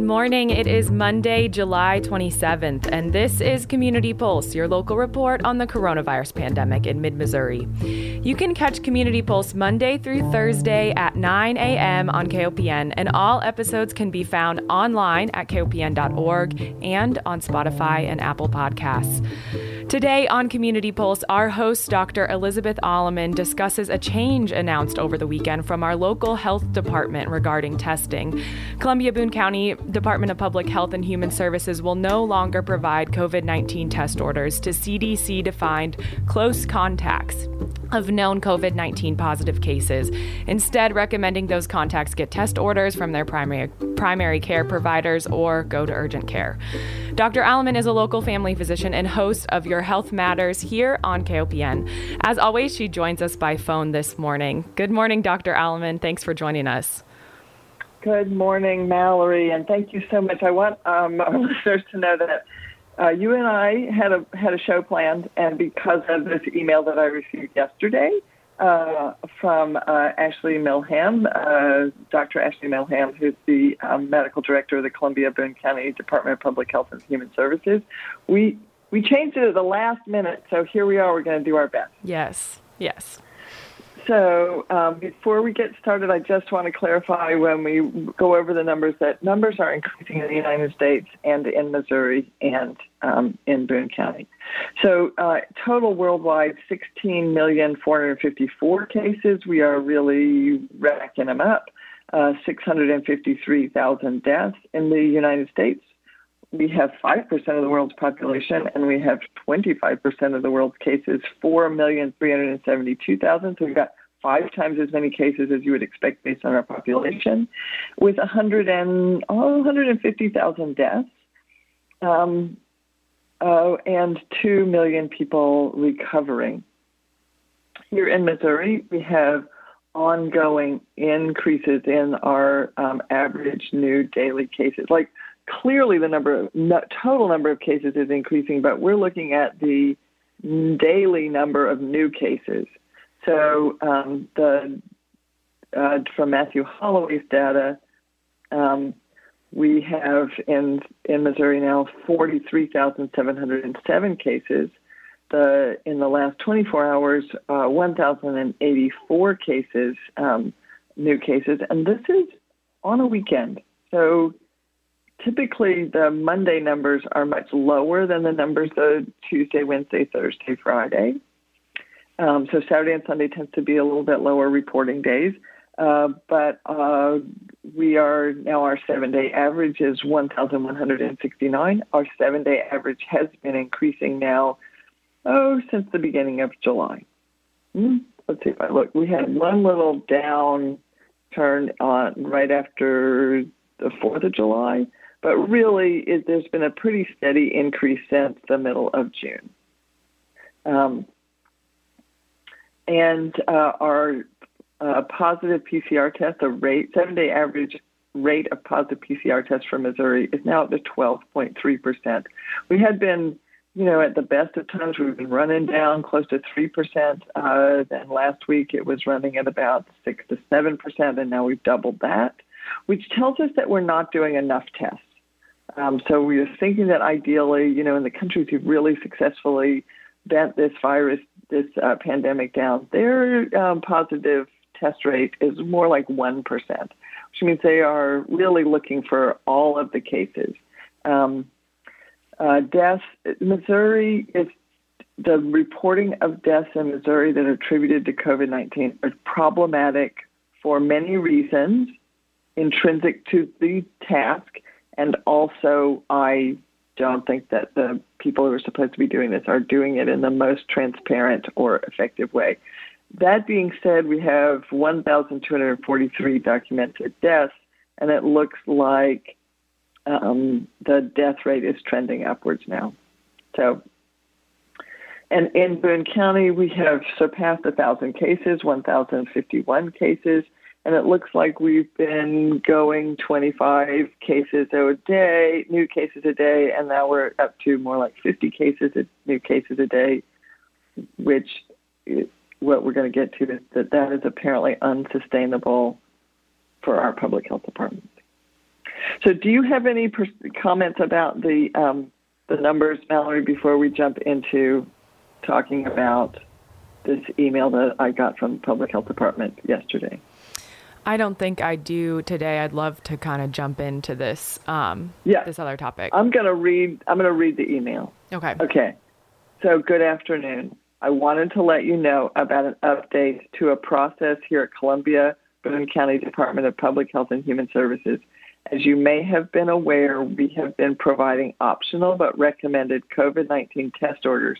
Good morning. It is Monday, July 27th, and this is Community Pulse, your local report on the coronavirus pandemic in mid Missouri. You can catch Community Pulse Monday through Thursday at 9 a.m. on KOPN, and all episodes can be found online at kopn.org and on Spotify and Apple Podcasts. Today on Community Pulse, our host, Dr. Elizabeth Allemann, discusses a change announced over the weekend from our local health department regarding testing. Columbia Boone County Department of Public Health and Human Services will no longer provide COVID 19 test orders to CDC defined close contacts of known COVID 19 positive cases, instead, recommending those contacts get test orders from their primary, primary care providers or go to urgent care. Dr. Allemann is a local family physician and host of Your Health Matters here on KOPN. As always, she joins us by phone this morning. Good morning, Dr. Allemann. Thanks for joining us. Good morning, Mallory, and thank you so much. I want um, our listeners to know that uh, you and I had a had a show planned, and because of this email that I received yesterday uh, from uh, Ashley Milham, uh, Dr. Ashley Milham, who's the um, medical director of the Columbia Boone County Department of Public Health and Human Services, we we changed it at the last minute. So here we are. We're going to do our best. Yes. Yes. So um, before we get started, I just want to clarify when we go over the numbers that numbers are increasing in the United States and in Missouri and um, in Boone County. So uh, total worldwide, 16,454 cases. We are really racking them up. Uh, 653,000 deaths in the United States. We have 5% of the world's population, and we have 25% of the world's cases, 4,372,000. So we've got five times as many cases as you would expect based on our population, with 100 and, oh, 150,000 deaths. Um, uh, and 2 million people recovering. Here in Missouri, we have ongoing increases in our um, average new daily cases. Like clearly, the number of no, total number of cases is increasing, but we're looking at the daily number of new cases. So um, the uh, from Matthew Holloway's data, um, we have in in Missouri now 43,707 cases. The in the last 24 hours, uh, 1,084 cases, um, new cases, and this is on a weekend. So typically the Monday numbers are much lower than the numbers the Tuesday, Wednesday, Thursday, Friday. Um, so Saturday and Sunday tends to be a little bit lower reporting days. Uh, but uh, we are now our seven day average is 1,169. Our seven day average has been increasing now, oh, since the beginning of July. Hmm, let's see if I look. We had one little down turn on right after the 4th of July, but really it, there's been a pretty steady increase since the middle of June. Um, and uh, our uh, positive PCR test, the rate, seven day average rate of positive PCR tests for Missouri is now up to 12.3%. We had been, you know, at the best of times, we've been running down close to 3%. Uh, then last week it was running at about 6 to 7%, and now we've doubled that, which tells us that we're not doing enough tests. Um, so we are thinking that ideally, you know, in the countries who've really successfully bent this virus, this uh, pandemic down, their um, positive test rate is more like 1%, which means they are really looking for all of the cases. Um, uh, deaths, Missouri is the reporting of deaths in Missouri that are attributed to COVID 19 are problematic for many reasons, intrinsic to the task, and also I don't think that the people who are supposed to be doing this are doing it in the most transparent or effective way. That being said, we have 1,243 documented deaths, and it looks like um, the death rate is trending upwards now. So, and in Boone County, we have surpassed 1,000 cases, 1,051 cases, and it looks like we've been going 25 cases a day, new cases a day, and now we're up to more like 50 cases, new cases a day, which what we're going to get to is that that is apparently unsustainable for our public health department. So, do you have any pers- comments about the um, the numbers, Mallory, before we jump into talking about this email that I got from the Public Health Department yesterday? I don't think I do today. I'd love to kind of jump into this um, yeah. this other topic. I'm gonna read. I'm gonna read the email. Okay. Okay. So, good afternoon. I wanted to let you know about an update to a process here at Columbia Boone County Department of Public Health and Human Services. As you may have been aware, we have been providing optional but recommended COVID 19 test orders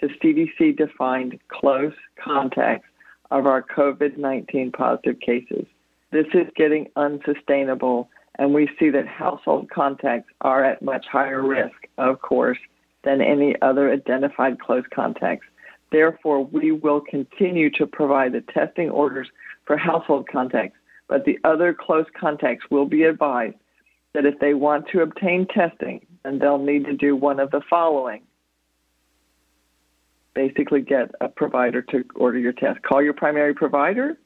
to CDC defined close contacts of our COVID 19 positive cases. This is getting unsustainable, and we see that household contacts are at much higher risk, of course, than any other identified close contacts. Therefore, we will continue to provide the testing orders for household contacts, but the other close contacts will be advised that if they want to obtain testing, then they'll need to do one of the following. Basically, get a provider to order your test. Call your primary provider.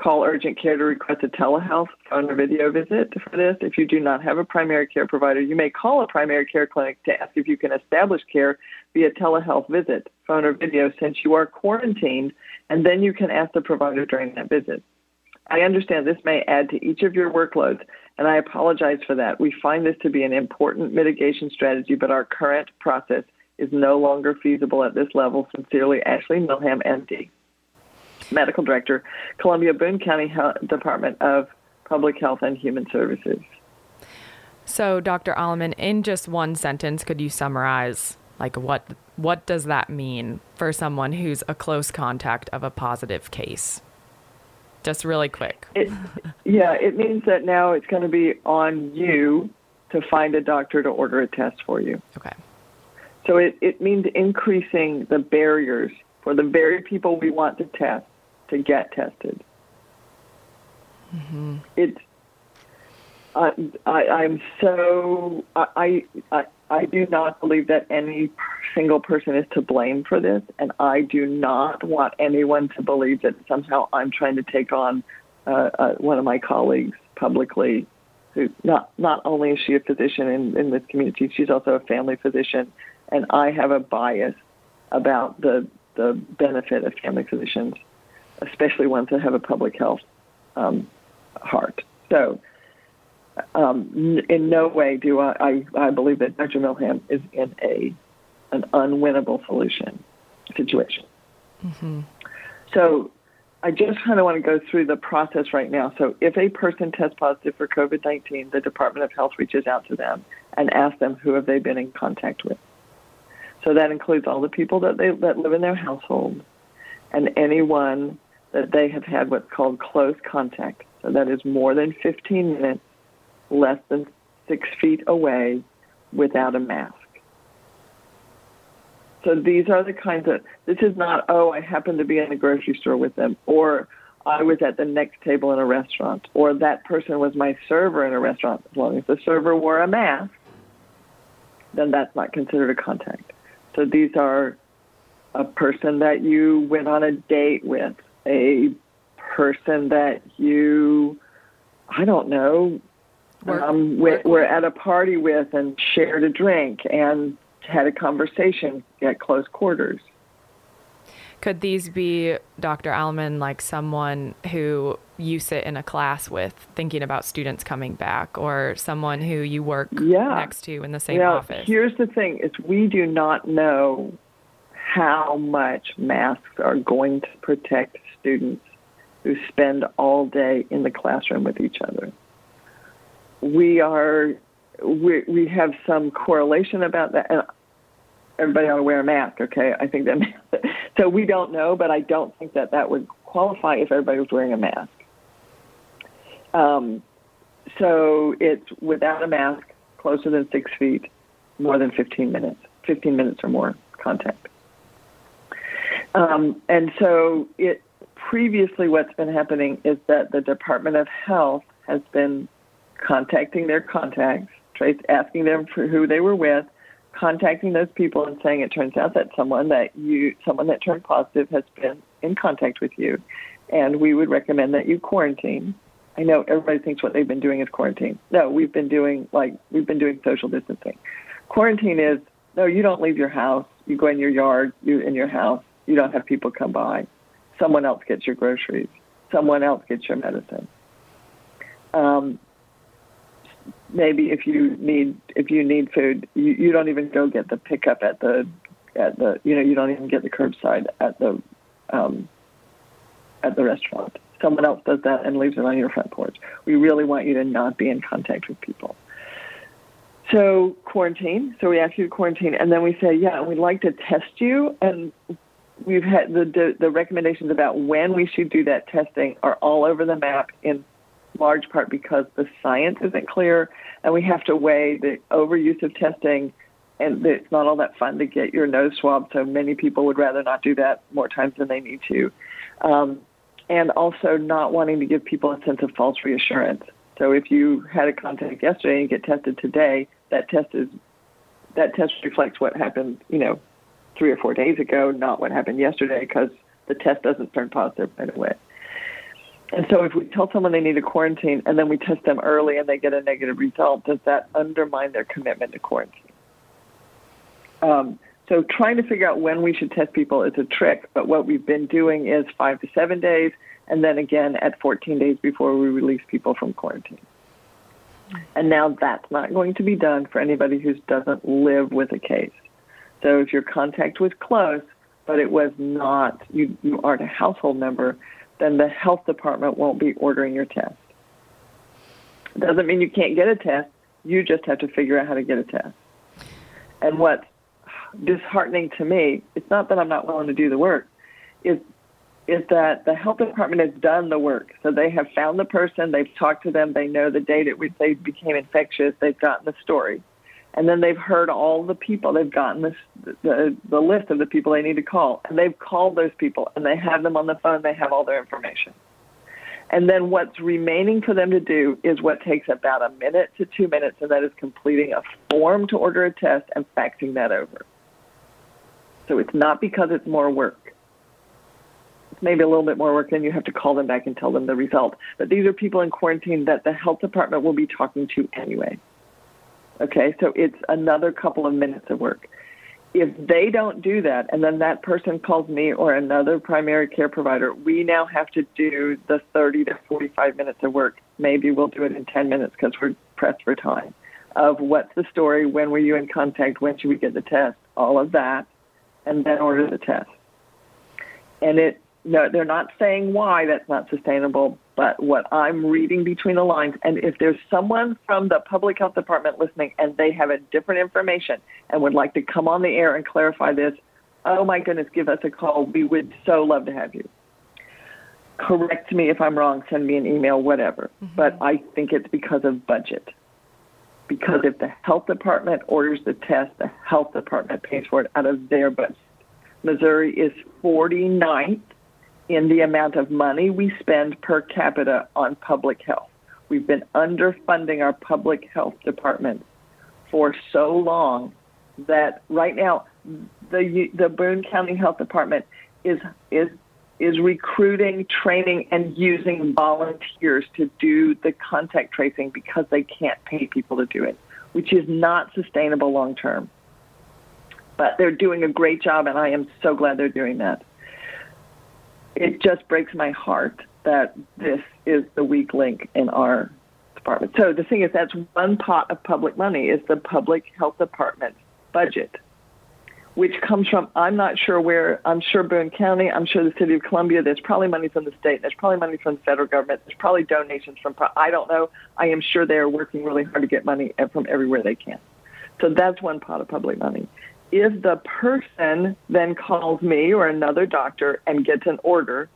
Call urgent care to request a telehealth phone or video visit for this. If you do not have a primary care provider, you may call a primary care clinic to ask if you can establish care via telehealth visit, phone or video, since you are quarantined, and then you can ask the provider during that visit. I understand this may add to each of your workloads, and I apologize for that. We find this to be an important mitigation strategy, but our current process is no longer feasible at this level. Sincerely, Ashley Milham, MD, Medical Director, Columbia Boone County Department of Public Health and Human Services. So, Dr. Allemann, in just one sentence, could you summarize like what what does that mean for someone who's a close contact of a positive case? Just really quick. It, yeah, it means that now it's going to be on you to find a doctor to order a test for you. Okay. So it, it means increasing the barriers for the very people we want to test to get tested. Mm-hmm. It's I, I, am so I, I I do not believe that any single person is to blame for this, and I do not want anyone to believe that somehow I'm trying to take on uh, uh, one of my colleagues publicly. Who not not only is she a physician in, in this community, she's also a family physician, and I have a bias about the the benefit of family physicians, especially ones that have a public health um, heart. So um, in no way do I, I, I believe that Dr. Milham is in a an unwinnable solution situation. Mm-hmm. So I just kind of want to go through the process right now. So if a person tests positive for COVID-19, the Department of Health reaches out to them and asks them who have they been in contact with. So that includes all the people that they that live in their household and anyone that they have had what's called close contact. So that is more than 15 minutes less than six feet away without a mask. So these are the kinds of, this is not, oh, I happened to be in the grocery store with them, or I was at the next table in a restaurant, or that person was my server in a restaurant. As long as the server wore a mask, then that's not considered a contact. So these are a person that you went on a date with, a person that you, I don't know, we're, um, we're, we're at a party with and shared a drink and had a conversation at close quarters. Could these be, Dr. Allemann, like someone who you sit in a class with thinking about students coming back or someone who you work yeah. next to in the same now, office? Here's the thing is we do not know how much masks are going to protect students who spend all day in the classroom with each other we are we we have some correlation about that. And everybody ought to wear a mask. Okay, I think that. so we don't know, but I don't think that that would qualify if everybody was wearing a mask. Um, so it's without a mask, closer than six feet, more than 15 minutes, 15 minutes or more contact. Um, and so it previously what's been happening is that the Department of Health has been contacting their contacts, asking them for who they were with, contacting those people and saying it turns out that someone that you someone that turned positive has been in contact with you and we would recommend that you quarantine I know everybody thinks what they've been doing is quarantine. No, we've been doing like we've been doing social distancing. Quarantine is no, you don't leave your house. You go in your yard, you in your house. You don't have people come by. Someone else gets your groceries. Someone else gets your medicine. Um, maybe if you need if you need food, you, you don't even go get the pickup at the at the you know you don't even get the curbside at the um, at the restaurant. Someone else does that and leaves it on your front porch. We really want you to not be in contact with people. So quarantine. So we ask you to quarantine, and then we say, yeah, we'd like to test you. And we've had the, the recommendations about when we should do that testing are all over the map in large part because the science isn't clear, and we have to weigh the overuse of testing and it's not all that fun to get your nose swabbed. So many people would rather not do that more times than they need to, um, and also not wanting to give people a sense of false reassurance. So if you had a contact yesterday and get tested today, that test is that test reflects what happened, you know, three or four days ago, not what happened yesterday, because the test doesn't turn positive right away. And so if we tell someone they need a quarantine and then we test them early and they get a negative result, does that undermine their commitment to quarantine? Um, so trying to figure out when we should test people is a trick, but what we've been doing is five to seven days, and then again at 14 days before we release people from quarantine. And now that's not going to be done for anybody who doesn't live with a case. So if your contact was close, but it was not, you, you aren't a household member, then the health department won't be ordering your test. Doesn't mean you can't get a test. You just have to figure out how to get a test. And what's disheartening to me, it's not that I'm not willing to do the work, is is that the health department has done the work. So they have found the person, they've talked to them, they know the date at which they became infectious, they've gotten the story. And then they've heard all the people, they've gotten this, the, the list of the people they need to call. And they've called those people and they have them on the phone, they have all their information. And then what's remaining for them to do is what takes about a minute to two minutes, and that is completing a form to order a test and faxing that over. So it's not because it's more work. It's maybe a little bit more work, then you have to call them back and tell them the result. But these are people in quarantine that the health department will be talking to anyway. Okay, so it's another couple of minutes of work. If they don't do that, and then that person calls me or another primary care provider, we now have to do the 30 to 45 minutes of work. Maybe we'll do it in 10 minutes because we're pressed for time. Of what's the story, when were you in contact, when should we get the test, all of that and then order the test. And it, no, they're not saying why that's not sustainable, but what I'm reading between the lines, and if there's someone from the public health department listening and they have a different information and would like to come on the air and clarify this, oh my goodness, give us a call. We would so love to have you. Correct me if I'm wrong, send me an email, whatever. Mm-hmm. But I think it's because of budget because if the health department orders the test, the health department pays for it out of their budget. Missouri is 49th in the amount of money we spend per capita on public health. We've been underfunding our public health department for so long that right now the the Boone County Health Department is is is recruiting, training, and using volunteers to do the contact tracing because they can't pay people to do it, which is not sustainable long term. But they're doing a great job, and I am so glad they're doing that. It just breaks my heart that this is the weak link in our department. So the thing is, that's one pot of public money is the public health department budget which comes from I'm not sure where. I'm sure Boone County. I'm sure the City of Columbia. There's probably money from the state. There's probably money from the federal government. There's probably donations from. I don't know. I am sure they are working really hard to get money from everywhere they can. So that's one pot of public money. If the person then calls me or another doctor and gets an order,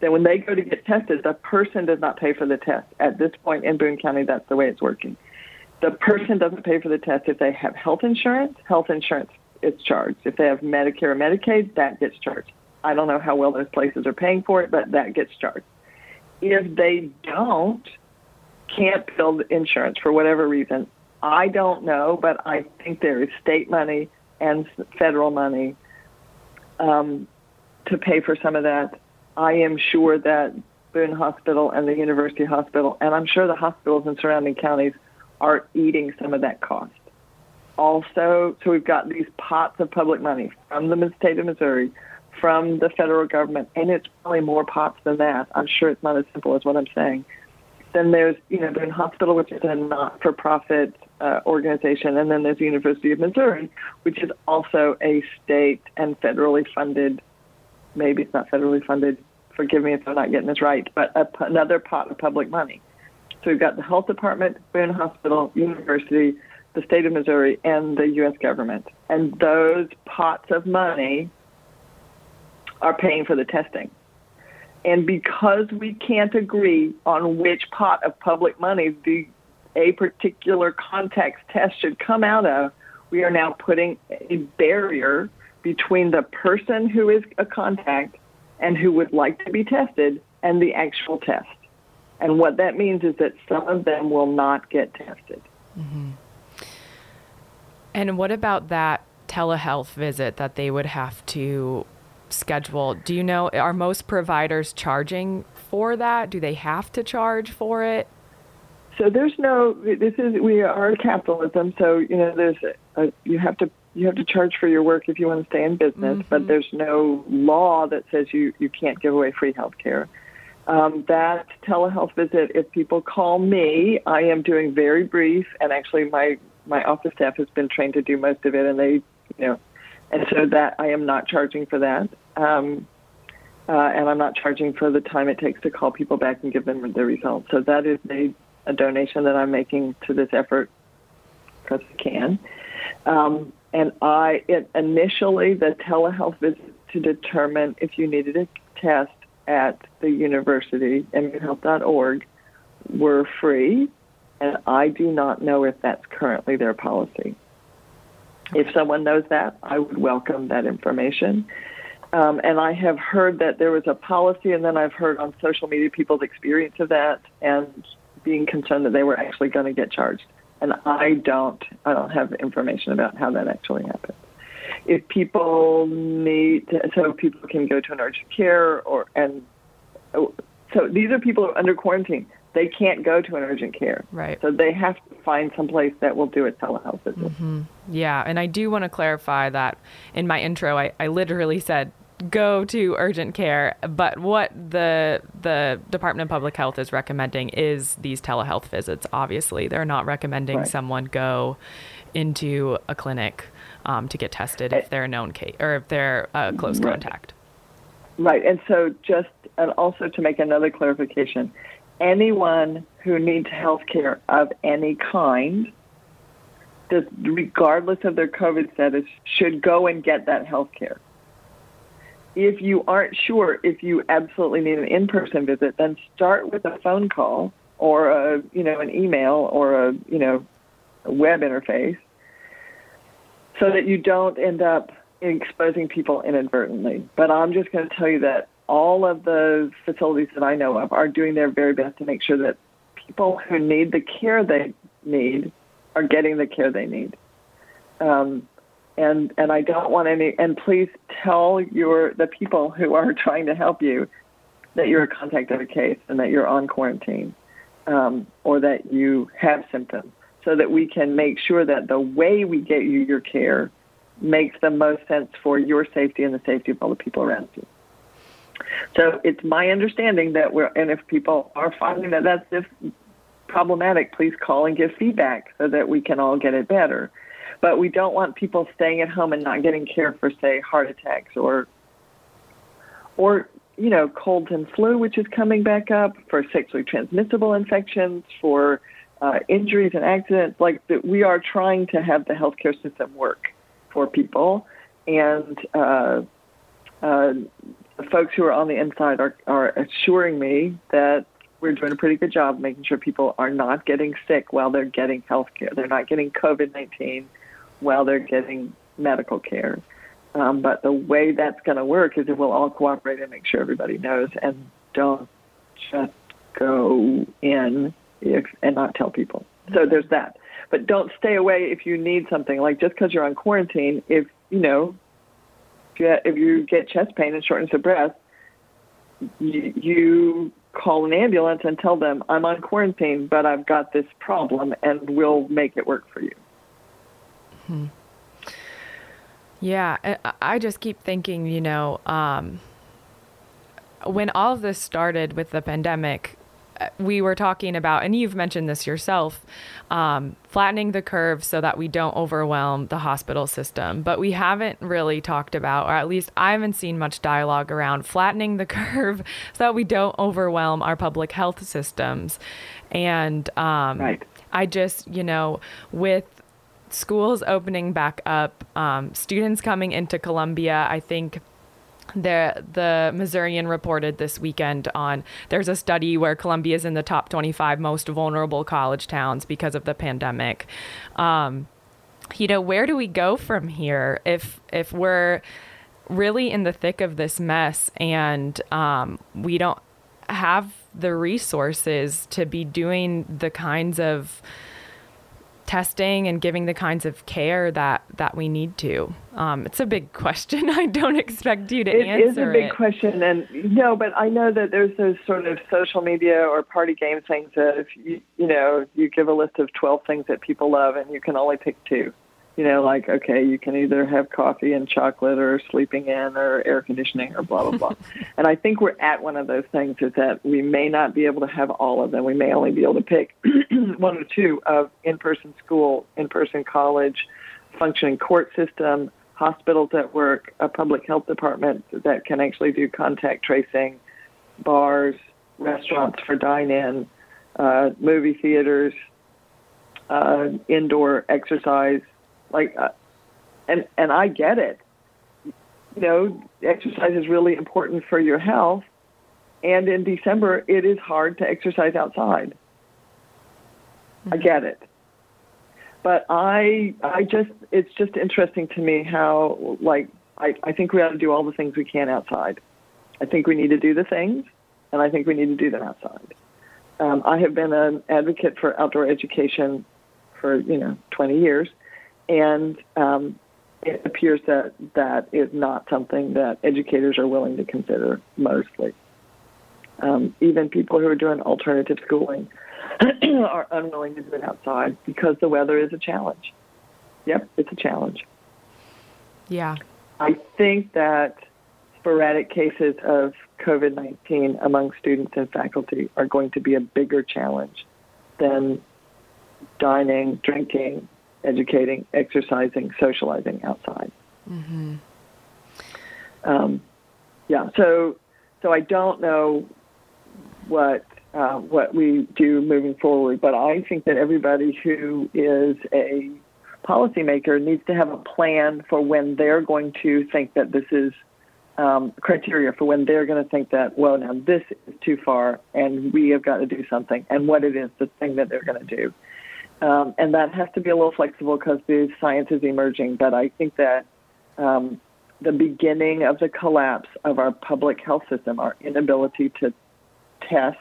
then when they go to get tested, the person does not pay for the test. At this point in Boone County, that's the way it's working. The person doesn't pay for the test if they have health insurance. Health insurance it's charged. If they have Medicare or Medicaid, that gets charged. I don't know how well those places are paying for it, but that gets charged. If they don't, can't build insurance for whatever reason, I don't know, but I think there is state money and federal money um, to pay for some of that. I am sure that Boone Hospital and the University Hospital, and I'm sure the hospitals in surrounding counties are eating some of that cost. Also, so we've got these pots of public money from the state of Missouri, from the federal government, and it's probably more pots than that. I'm sure it's not as simple as what I'm saying. Then there's, you know, Boone Hospital, which is a not-for-profit uh, organization, and then there's the University of Missouri, which is also a state and federally funded. Maybe it's not federally funded. Forgive me if I'm not getting this right, but a, another pot of public money. So we've got the health department, Boone Hospital, University, the state of Missouri, and the U.S. government, and those pots of money are paying for the testing. And because we can't agree on which pot of public money the a particular context test should come out of, we are now putting a barrier between the person who is a contact and who would like to be tested and the actual test. And what that means is that some of them will not get tested. Mm-hmm. And what about that telehealth visit that they would have to schedule? Do you know, are most providers charging for that? Do they have to charge for it? So there's no. This is we are capitalism. So you know, there's a, you have to you have to charge for your work if you want to stay in business. Mm-hmm. But there's no law that says you you can't give away free health care. Um, that telehealth visit, if people call me, I am doing very brief, and actually my my office staff has been trained to do most of it, and they, you know, and so that I am not charging for that. Um, uh, and I'm not charging for the time it takes to call people back and give them the results. So that is a a donation that I'm making to this effort because I can. Um, and I it, initially the telehealth visit to determine if you needed a test at the university, muhealth.org, were free, and I do not know if that's currently their policy. If someone knows that, I would welcome that information. Um, and I have heard that there was a policy, and then I've heard on social media people's experience of that, and being concerned that they were actually going to get charged. And I don't, I don't have information about how that actually happened. If people need, to, so people can go to an urgent care or, and so these are people who are under quarantine. They can't go to an urgent care. Right. So they have to find some place that will do a telehealth visit. Mm-hmm. Yeah. And I do want to clarify that in my intro, I, I literally said go to urgent care. But what the the Department of Public Health is recommending is these telehealth visits. Obviously, they're not recommending right. someone go into a clinic um, to get tested if they're a known case or if they're a close right. contact. Right, and so just and also to make another clarification, anyone who needs health care of any kind, regardless of their COVID status, should go and get that health care if you aren't sure if you absolutely need an in-person visit, then start with a phone call or a you know an email or a you know a web interface, so that you don't end up exposing people inadvertently. But I'm just going to tell you that all of the facilities that I know of are doing their very best to make sure that people who need the care they need are getting the care they need. Um, and and I don't want any. And please tell your the people who are trying to help you that you're a contact of a case and that you're on quarantine, um, or that you have symptoms, so that we can make sure that the way we get you your care makes the most sense for your safety and the safety of all the people around you. So it's my understanding that we're, and if people are finding that that's problematic, please call and give feedback so that we can all get it better. But we don't want people staying at home and not getting care for, say, heart attacks or, or you know, colds and flu, which is coming back up, for sexually transmissible infections, for uh, injuries and accidents. Like that, we are trying to have the healthcare system work for people, and uh, uh, the folks who are on the inside are, are assuring me that we're doing a pretty good job making sure people are not getting sick while they're getting health care. They're not getting COVID 19 while they're getting medical care. Um, but the way that's going to work is if we'll all cooperate and make sure everybody knows and don't just go in if and not tell people. So there's that. But don't stay away if you need something. Like just because you're on quarantine, if you know, you, if you get chest pain and shortness of breath, you, you call an ambulance and tell them I'm on quarantine, but I've got this problem, and we'll make it work for you. Hmm. Yeah, I just keep thinking, you know, um, when all of this started with the pandemic, we were talking about, and you've mentioned this yourself, um, flattening the curve so that we don't overwhelm the hospital system. But we haven't really talked about, or at least I haven't seen much dialogue around flattening the curve so that we don't overwhelm our public health systems. And um, right. I just, you know, with schools opening back up, um, students coming into Columbia, I think the the Missourian reported this weekend on there's a study where Columbia is in the top 25 most vulnerable college towns because of the pandemic. Um, you know, where do we go from here if if we're really in the thick of this mess and um, we don't have the resources to be doing the kinds of testing and giving the kinds of care that that we need to? Um, it's a big question. I don't expect you to it answer it. It is a big it. question, and no, but I know that there's those sort of social media or party game things that if you you know you give a list of 12 things that people love and you can only pick two you know, like, okay, you can either have coffee and chocolate or sleeping in or air conditioning or blah, blah, blah. and I think we're at one of those things is that we may not be able to have all of them. We may only be able to pick one or two of in person school, in person college, functioning court system, hospitals that work, a public health department that can actually do contact tracing, bars, restaurants for dine in, uh, movie theaters, uh, indoor exercise like, uh, and and I get it. You know, exercise is really important for your health, and in December it is hard to exercise outside. Mm-hmm. I get it, but I I just it's just interesting to me how like I I think we ought to do all the things we can outside. I think we need to do the things, and I think we need to do them outside. Um, I have been an advocate for outdoor education for you know 20 years, and um, it appears that that is not something that educators are willing to consider mostly. Um, even people who are doing alternative schooling are unwilling to do it outside because the weather is a challenge. Yep, it's a challenge. Yeah. I think that sporadic cases of COVID 19 among students and faculty are going to be a bigger challenge than dining, drinking, educating, exercising, socializing outside. Mm-hmm. Um, yeah, so so I don't know what uh, what we do moving forward, but I think that everybody who is a policymaker needs to have a plan for when they're going to think that this is um, criteria for when they're going to think that, well, now this is too far and we have got to do something, and what it is the thing that they're going to do. Um, and that has to be a little flexible because the science is emerging. But I think that um, the beginning of the collapse of our public health system, our inability to test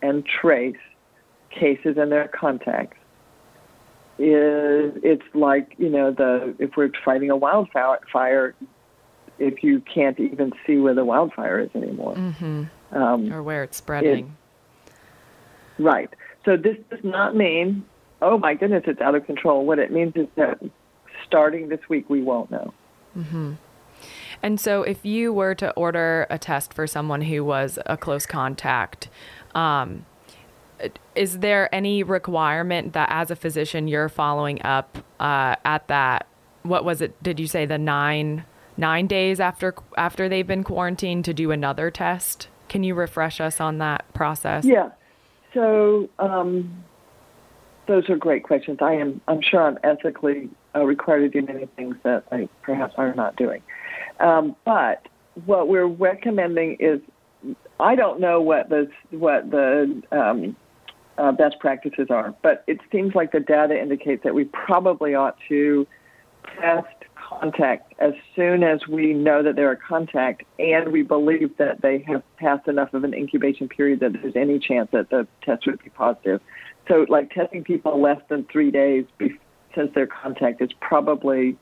and trace cases and their contacts, is it's like you know the if we're fighting a wildfire, if you can't even see where the wildfire is anymore, mm-hmm. um, or where it's spreading. It, right. So this does not mean oh my goodness, it's out of control. What it means is that starting this week, we won't know. Mm-hmm. And so, if you were to order a test for someone who was a close contact, um, is there any requirement that as a physician you're following up uh, at that? What was it? Did you say the nine nine days after after they've been quarantined to do another test? Can you refresh us on that process? Yeah. So um, those are great questions. I am, I'm sure I'm ethically uh, required to do many things that I perhaps are not doing. Um, but what we're recommending is, I don't know what the what the um, uh, best practices are, but it seems like the data indicates that we probably ought to test contact as soon as we know that they're a contact and we believe that they have passed enough of an incubation period that there's any chance that the test would be positive. So, like testing people less than three days since their contact is probably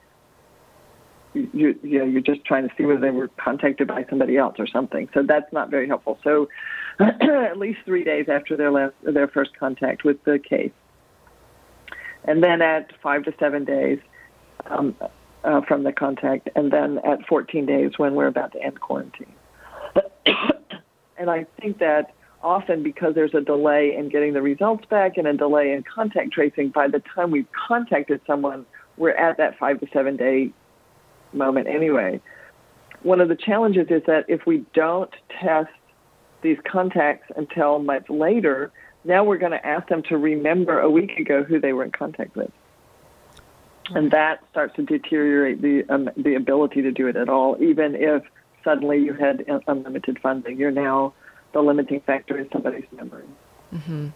you, you know you're just trying to see whether they were contacted by somebody else or something. So that's not very helpful. So at least three days after their last, their first contact with the case, and then at five to seven days um, uh, from the contact, and then at 14 days when we're about to end quarantine. and I think that often because there's a delay in getting the results back and a delay in contact tracing, by the time we've contacted someone, we're at that five to seven day moment anyway. One of the challenges is that if we don't test these contacts until much later, now we're going to ask them to remember a week ago who they were in contact with. And that starts to deteriorate the um, the ability to do it at all, even if suddenly you had unlimited funding. You're now the limiting factor is somebody's memory. Mm-hmm.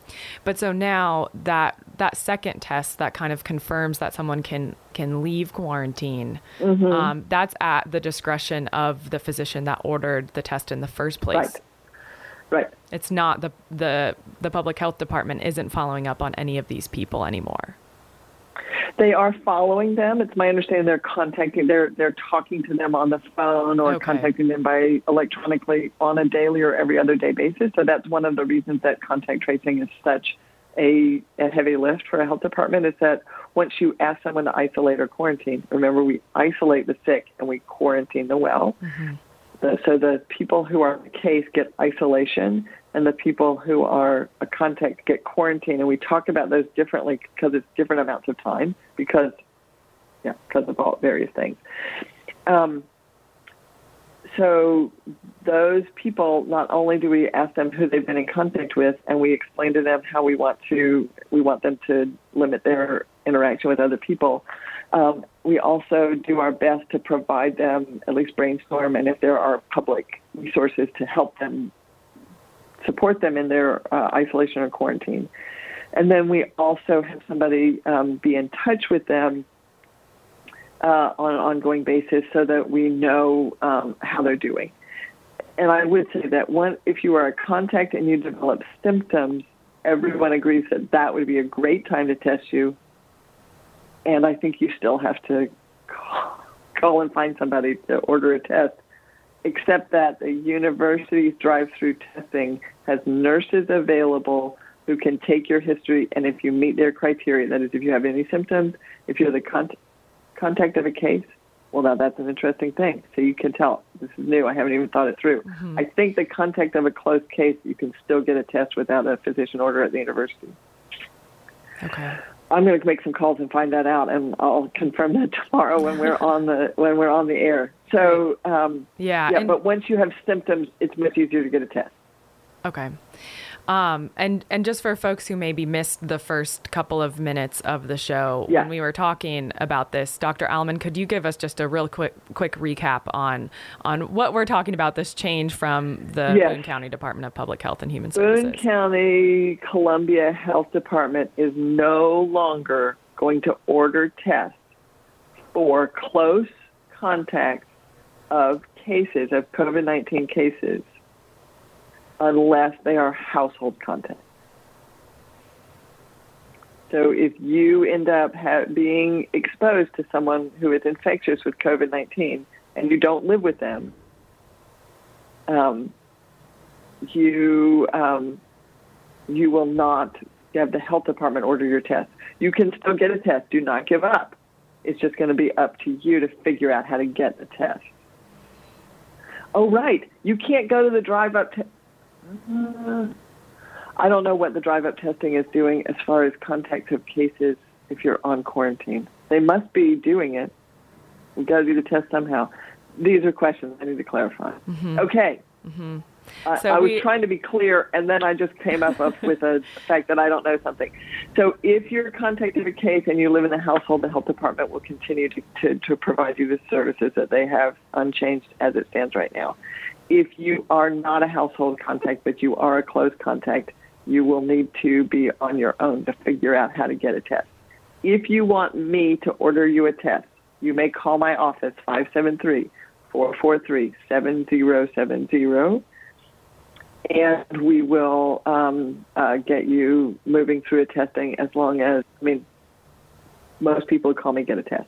But so now that that second test that kind of confirms that someone can can leave quarantine, mm-hmm. um, that's at the discretion of the physician that ordered the test in the first place. Right. Right. It's not the the the public health department isn't following up on any of these people anymore. They are following them. It's my understanding they're contacting, they're they're talking to them on the phone or okay. contacting them by electronically on a daily or every other day basis. So that's one of the reasons that contact tracing is such a, a heavy lift for a health department. Is that once you ask someone to isolate or quarantine, remember we isolate the sick and we quarantine the well. Mm-hmm. So the people who are the case get isolation, and the people who are a contact get quarantined. And we talk about those differently because it's different amounts of time because, yeah, because of all various things. Um, so those people, not only do we ask them who they've been in contact with, and we explain to them how we want to we want them to limit their interaction with other people. Um, we also do our best to provide them at least brainstorm, and if there are public resources to help them support them in their uh, isolation or quarantine. And then we also have somebody um, be in touch with them uh, on an ongoing basis so that we know um, how they're doing. And I would say that one, if you are a contact and you develop symptoms, everyone agrees that that would be a great time to test you. And I think you still have to call and find somebody to order a test except that the university's drive-through testing has nurses available who can take your history, and if you meet their criteria, that is, if you have any symptoms, if you're the con- contact of a case, well, now that's an interesting thing. So you can tell this is new. I haven't even thought it through. Mm-hmm. I think the contact of a closed case, you can still get a test without a physician order at the university. Okay. I'm going to make some calls and find that out, and I'll confirm that tomorrow when we're on the when we're on the air. So um, yeah, yeah. But once you have symptoms, it's much easier to get a test. Okay. Um, and and just for folks who maybe missed the first couple of minutes of the show yeah. when we were talking about this, Dr. Allemann, could you give us just a real quick quick recap on on what we're talking about? This change from the yes. Boone County Department of Public Health and Human Services. Boone County Columbia Health Department is no longer going to order tests for close contacts of cases of COVID nineteen cases unless they are household contacts. So if you end up ha- being exposed to someone who is infectious with COVID 19 and you don't live with them, um, you, um, you will not have the health department order your test. You can still get a test. Do not give up. It's just going to be up to you to figure out how to get the test. Oh, right. You can't go to the drive up I don't know what the drive up testing is doing as far as contact of cases if you're on quarantine. They must be doing it. We've got to do the test somehow. These are questions I need to clarify. Mm-hmm. Okay. Mm-hmm. So I, was trying to be clear, and then I just came up with a fact that I don't know something. So, if you're contacted a case and you live in the household, the health department will continue to, to, to provide you the services that they have unchanged as it stands right now if you are not a household contact, but you are a close contact, you will need to be on your own to figure out how to get a test. If you want me to order you a test, you may call my office 573 443 7070 and we will um, uh, get you moving through a testing as long as, I mean, most people call me get a test.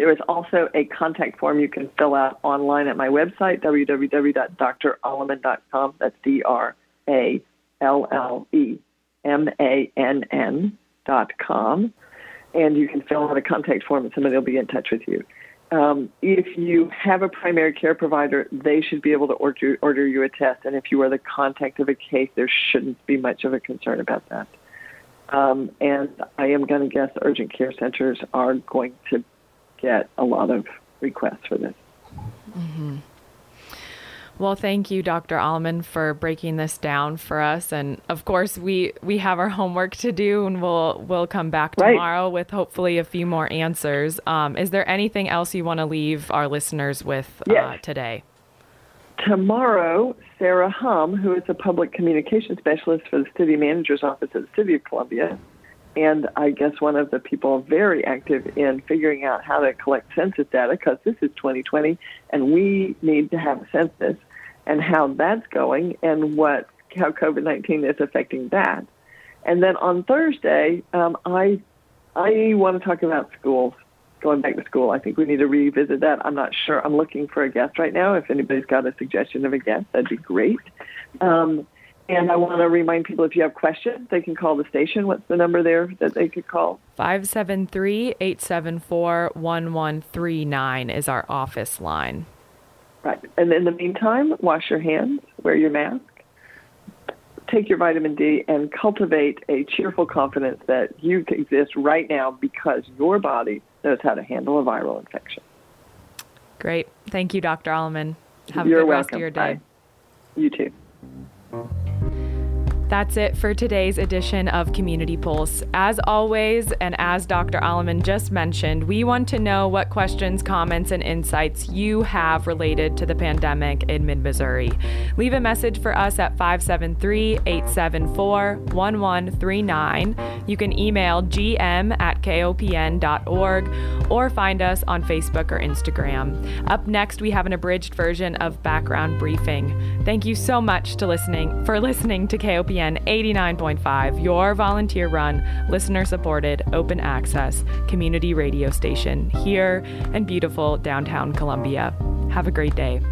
There is also a contact form you can fill out online at my website, www.drallemann.com. That's D R A L L E M A N N dot com. And you can fill out a contact form and somebody will be in touch with you. Um, if you have a primary care provider, they should be able to order, order you a test. And if you are the contact of a case, there shouldn't be much of a concern about that. Um, and I am going to guess urgent care centers are going to get a lot of requests for this. Mm-hmm. Well, thank you, Dr. Allemann, for breaking this down for us. And of course, we we have our homework to do, and we'll we'll come back tomorrow right. with hopefully a few more answers. Um, is there anything else you want to leave our listeners with uh, today? Tomorrow, Sarah Hum, who is a public communication specialist for the city manager's office at the City of Columbia, and I guess one of the people very active in figuring out how to collect census data because this is 2020 and we need to have a census and how that's going and what how COVID 19 is affecting that. And then on Thursday, um, I I want to talk about schools going back to school. I think we need to revisit that. I'm not sure. I'm looking for a guest right now. If anybody's got a suggestion of a guest, that'd be great. Um, and I want to remind people if you have questions, they can call the station. What's the number there that they could call? 573 874 1139 is our office line. Right. And in the meantime, wash your hands, wear your mask, take your vitamin D, and cultivate a cheerful confidence that you exist right now because your body knows how to handle a viral infection. Great. Thank you, Dr. Allemann. Have You're a good welcome. rest of your day. Bye. You too. That's it for today's edition of Community Pulse. As always, and as Dr. Allemann just mentioned, we want to know what questions, comments, and insights you have related to the pandemic in mid Missouri. Leave a message for us at 573 874 1139. You can email gm at kopn.org or find us on Facebook or Instagram. Up next, we have an abridged version of Background Briefing. Thank you so much to listening for listening to KOPN. KOPN 89.5, your volunteer run, listener supported, open access community radio station here in beautiful downtown Columbia. Have a great day.